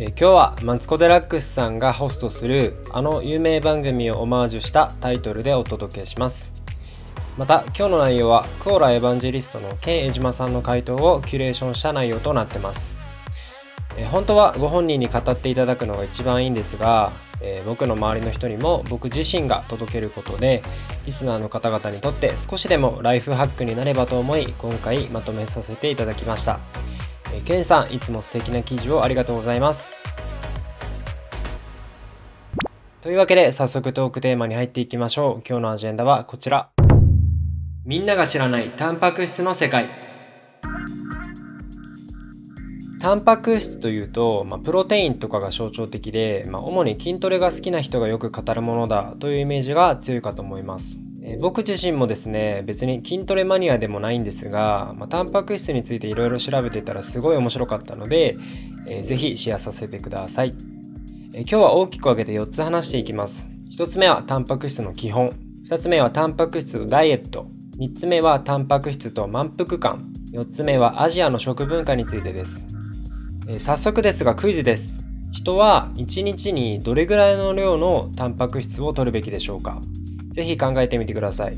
え今日はマツコ・デラックスさんがホストするあの有名番組をオマージュしたタイトルでお届けします。また今日の内容はクオーラエヴァンジェリストのケン江島さんの回答をキュレーションした内容となってます。え本当はご本人に語っていただくのが一番いいんですが、え僕の周りの人にも僕自身が届けることでリスナーの方々にとって少しでもライフハックになればと思い今回まとめさせていただきました。えケンさんいつも素敵な記事をありがとうございます。というわけで早速トークテーマに入っていきましょう。今日のアジェンダはこちら。みんなが知らないタンパク質の世界。タンパク質というと、まあ、プロテインとかが象徴的で、まあ、主に筋トレが好きな人がよく語るものだというイメージが強いかと思います。え僕自身もですね別に筋トレマニアでもないんですが、まあ、タンパク質についていろいろ調べてたらすごい面白かったので、えー、ぜひシェアさせてください、えー、今日は大きく分けて4つ話していきます。1つ目はタンパク質の基本。2つ目はタンパク質とダイエット。3つ目はタンパク質と満腹感。4つ目はアジアの食文化についてです。え早速ですがクイズです。人は1日にどれぐらいの量のタンパク質を摂るべきでしょうか？ぜひ考えてみてください。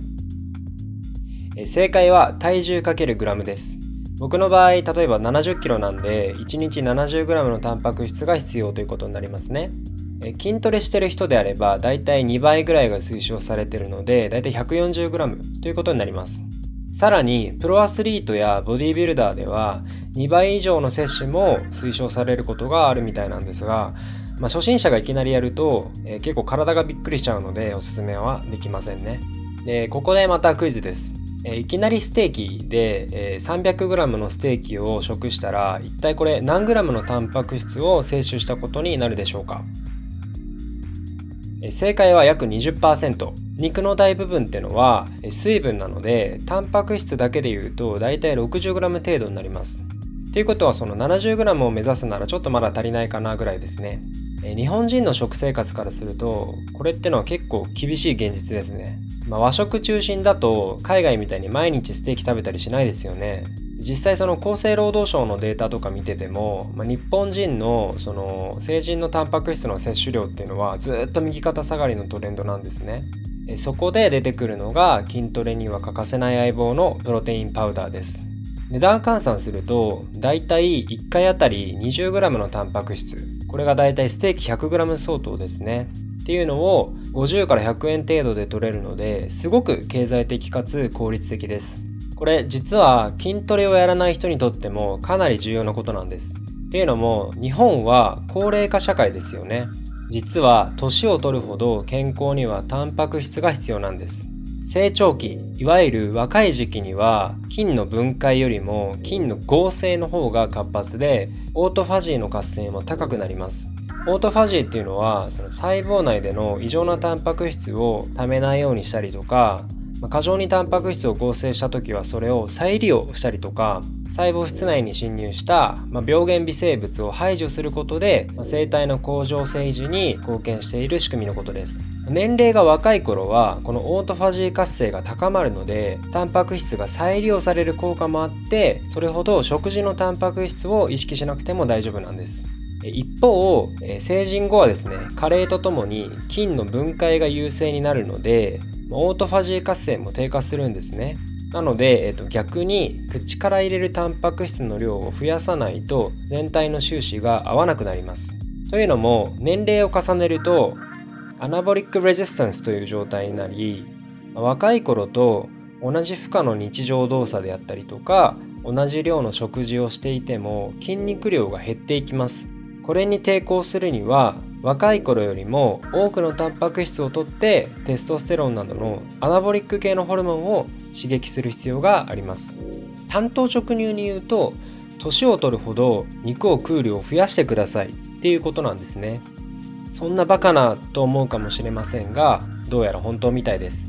え正解は体重 ×g です。僕の場合、例えば70キロなんで、1日 70g のタンパク質が必要ということになりますね。え筋トレしてる人であれば、だいたい2倍ぐらいが推奨されているので、だいたい 140g ということになります。さらに、プロアスリートやボディビルダーでは、2倍以上の摂取も推奨されることがあるみたいなんですが、まあ、初心者がいきなりやると、えー、結構体がびっくりしちゃうのでおすすめはできませんね。で、ここでまたクイズです。えー、いきなりステーキで、えー、300g のステーキを食したら一体これ何 g のタンパク質を摂取したことになるでしょうか？正解は約20%肉の大部分ってのは水分なのでタンパク質だけでいうと大体 60g 程度になりますということはその 70g を目指すならちょっとまだ足りないかなぐらいですね。日本人の食生活からするとこれってのは結構厳しい現実ですね。まあ、和食中心だと海外みたいに毎日ステーキ食べたりしないですよね。実際その厚生労働省のデータとか見てても、まあ、日本人のその成人のタンパク質の摂取量っていうのはずっと右肩下がりのトレンドなんですね。そこで出てくるのが筋トレには欠かせない相棒のプロテインパウダーです。値段換算するとだいたい1回あたり 20g のタンパク質これがだいたいステーキ 100g 相当ですねっていうのを50から100円程度で取れるのですごく経済的かつ効率的ですこれ実は筋トレをやらない人にとってもかなり重要なことなんです。っていうのも日本は高齢化社会ですよね。実は年を取るほど健康にはタンパク質が必要なんです。成長期いわゆる若い時期には菌の分解よりも菌の合成の方が活発でオートファジーの活性も高くなります。オートファジーっていうのはその細胞内での異常なタンパク質をためないようにしたりとか、過剰にタンパク質を合成した時はそれを再利用したりとか細胞質内に侵入した、ま、病原微生物を排除することで、ま、生体の恒常性維持に貢献している仕組みのことです。年齢が若い頃はこのオートファジー活性が高まるのでタンパク質が再利用される効果もあってそれほど食事のタンパク質を意識しなくても大丈夫なんです。一方、成人後はですね加齢とともに菌の分解が優勢になるのでオートファジー活性も低下するんですね。なので、えっと、逆に口から入れるタンパク質の量を増やさないと全体の収支が合わなくなります。というのも年齢を重ねるとアナボリックレジスタンスという状態になり若い頃と同じ負荷の日常動作であったりとか同じ量の食事をしていても筋肉量が減っていきます。これに抵抗するには若い頃よりも多くのタンパク質をとってテストステロンなどのアナボリック系のホルモンを刺激する必要があります。単刀直入に言うと年を取るほど肉を食う量を増やしてくださいっていうことなんですね。そんなバカなと思うかもしれませんがどうやら本当みたいです。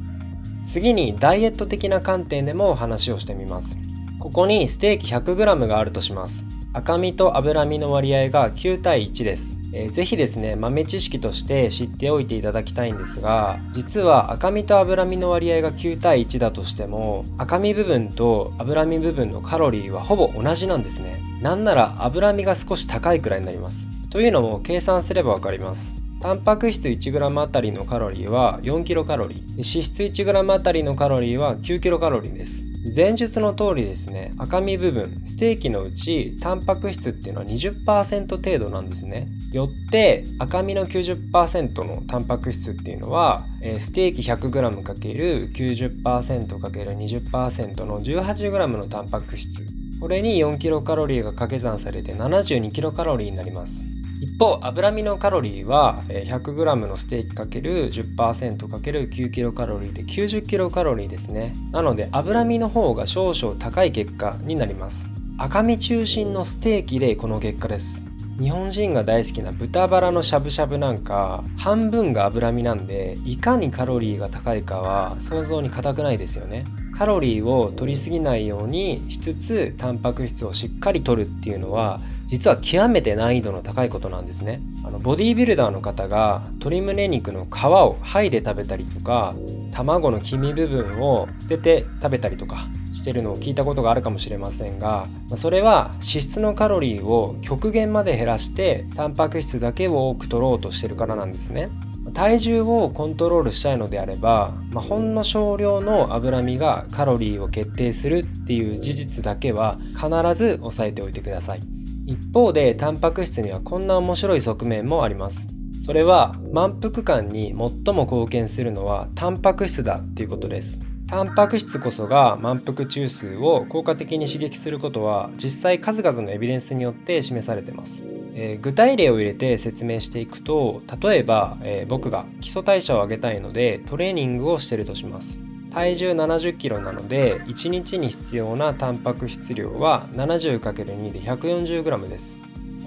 次にダイエット的な観点でも話をしてみます。ここにステーキ 100g があるとします。赤身と脂身の割合が9対1です、えー、ぜひですね豆知識として知っておいていただきたいんですが実は赤身と脂身の割合が9対1だとしても赤身部分と脂身部分のカロリーはほぼ同じなんですね。なんなら脂身が少し高いくらいになります。というのも計算すればわかります。タンパク質 1g あたりのカロリーは 4kcal 脂質 1g あたりのカロリーは 9kcal です。前述の通りですね赤身部分ステーキのうちタンパク質っていうのは20%程度なんですね。よって赤身の90%のタンパク質っていうのは、えー、ステーキ 100g×90%×20% の 18g のタンパク質。これに 4kcal が掛け算されて 72kcal になります。一方脂身のカロリーは 100g のステーキ ×10%×9kcal で 90kcal ですね。なので脂身の方が少々高い結果になります。赤身中心のステーキでこの結果です。日本人が大好きな豚バラのしゃぶしゃぶなんか半分が脂身なんでいかにカロリーが高いかは想像に難くないですよね。カロリーを取りすぎないようにしつつタンパク質をしっかり取るっていうのは実は極めて難易度の高いことなんですね。あのボディービルダーの方が鶏胸肉の皮を剥いで食べたりとか卵の黄身部分を捨てて食べたりとかしてるのを聞いたことがあるかもしれませんがそれは脂質のカロリーを極限まで減らしてタンパク質だけを多く取ろうとしてるからなんですね。体重をコントロールしたいのであれば、まあ、ほんの少量の脂身がカロリーを決定するっていう事実だけは必ず押さえておいてください。一方でタンパク質にはこんな面白い側面もあります。それは満腹感に最も貢献するのはタンパク質だっていうことです。タンパク質こそが満腹中枢を効果的に刺激することは実際数々のエビデンスによって示されてます、えー、具体例を入れて説明していくと例えば、えー、僕が基礎代謝を上げたいのでトレーニングをしてるとします。体重 70kg なので1日に必要なタンパク質量は 70×2 で 140g です。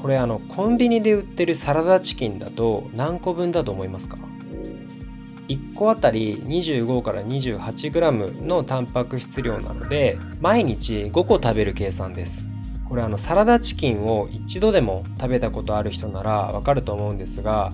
これあのコンビニで売ってるサラダチキンだと何個分だと思いますか？1個あたり25から 28g のタンパク質量なので毎日5個食べる計算です。これあのサラダチキンを一度でも食べたことある人ならわかると思うんですが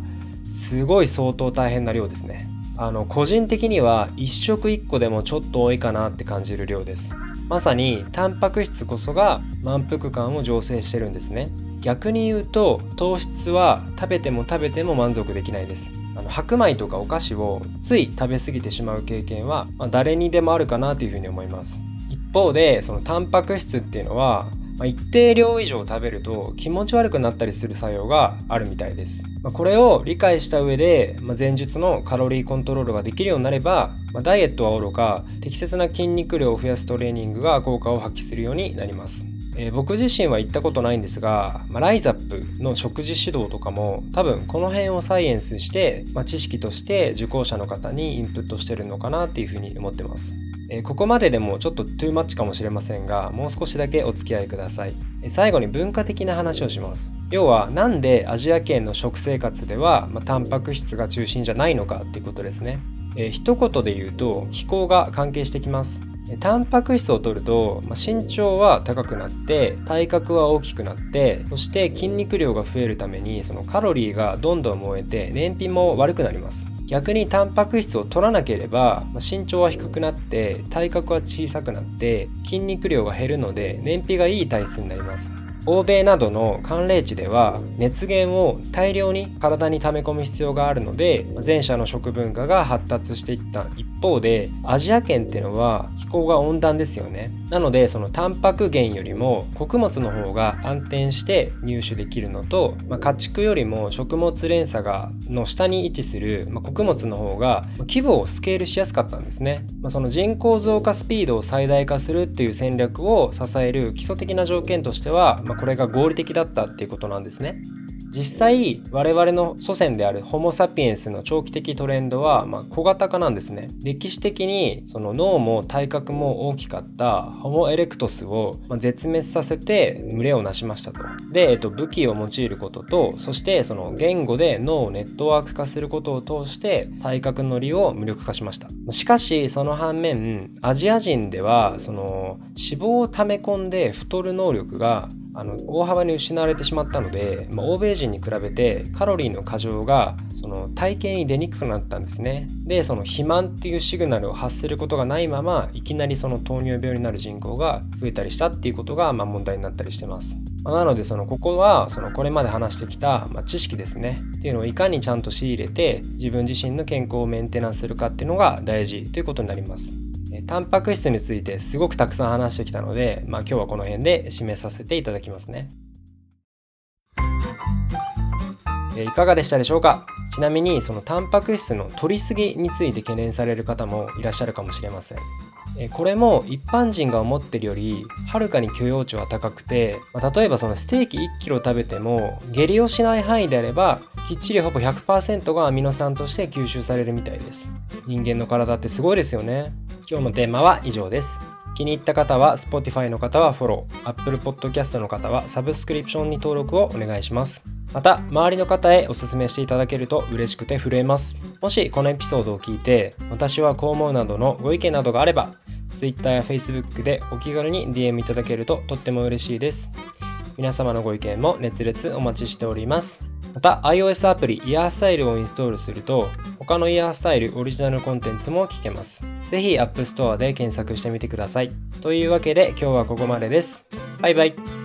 すごい相当大変な量ですね。あの個人的には1食1個でもちょっと多いかなって感じる量です。まさにタンパク質こそが満腹感を醸成してるんですね。逆に言うと糖質は食べても食べても満足できないです。あの白米とかお菓子をつい食べ過ぎてしまう経験は、まあ、誰にでもあるかなというふうに思います。一方でそのタンパク質っていうのはまあ、一定量以上食べると気持ち悪くなったりする作用があるみたいです。まあ、これを理解した上で、まあ、前述のカロリーコントロールができるようになれば、ま、ダイエットはおろか適切な筋肉量を増やすトレーニングが効果を発揮するようになります。えー、僕自身は行ったことないんですが、まあ、ライザップの食事指導とかも多分この辺をサイエンスして、まあ、知識として受講者の方にインプットしてるのかなっていうふうに思ってます。えここまででもちょっとトゥーマッチかもしれませんがもう少しだけお付き合いください、え最後に文化的な話をします。要はなんでアジア圏の食生活では、まあ、タンパク質が中心じゃないのかっていうことですね、えー、一言で言うと気候が関係してきます。タンパク質を取ると、まあ、身長は高くなって体格は大きくなってそして筋肉量が増えるためにそのカロリーがどんどん燃えて燃費も悪くなります。逆にタンパク質を取らなければ身長は低くなって体格は小さくなって筋肉量が減るので燃費がいい体質になります。欧米などの寒冷地では熱源を大量に体に溜め込む必要があるので前者の食文化が発達していった一方でアジア圏っていうのは気候が温暖ですよね。なのでそのタンパク源よりも穀物の方が安定して入手できるのと、まあ、家畜よりも食物連鎖がの下に位置する、まあ、穀物の方が規模をスケールしやすかったんですね、まあ、その人口増加スピードを最大化するっていう戦略を支える基礎的な条件としては、まあ、これが合理的だったっていうことなんですね。実際我々の祖先であるホモ・サピエンスの長期的トレンドは、ま、小型化なんですね。歴史的にその脳も体格も大きかったホモ・エレクトスを絶滅させて群れをなしましたと。で、えっと、武器を用いることとそしてその言語で脳をネットワーク化することを通して体格の利を無力化しました。しかしその反面アジア人ではその脂肪を溜め込んで太る能力があの大幅に失われてしまったので、まあ、欧米人に比べてカロリーの過剰がその体型に出にくくなったんですね。でその肥満っていうシグナルを発することがないままいきなりその糖尿病になる人口が増えたりしたっていうことがまあ問題になったりしてます、まあ、なのでそのここはそのこれまで話してきた、まあ、知識ですね。っていうのをいかにちゃんと仕入れて自分自身の健康をメンテナンスするかっていうのが大事ということになります。タンパク質についてすごくたくさん話してきたので、まあ、今日はこの辺で締めさせていただきますね。いかがでしたでしょうか？ちなみにそのタンパク質の摂りすぎについて懸念される方もいらっしゃるかもしれません。これも一般人が思ってるよりはるかに許容値は高くて、まあ、例えばそのステーキ 1kg 食べても下痢をしない範囲であればきっちりほぼ100%がアミノ酸として吸収されるみたいです。人間の体ってすごいですよね。今日のテーマは以上です。気に入った方は Spotify の方はフォロー。Apple Podcast の方はサブスクリプションに登録をお願いします。また周りの方へお勧めしていただけると嬉しくて震えます。もしこのエピソードを聞いて私はこう思うなどのご意見などがあれば Twitter や Facebook でお気軽に DM いただけるととっても嬉しいです。皆様のご意見も熱烈お待ちしております。また iOS アプリイヤースタイルをインストールすると他のイヤースタイルオリジナルコンテンツも聞けます。ぜひ App Store で検索してみてください。というわけで今日はここまでです。バイバイ。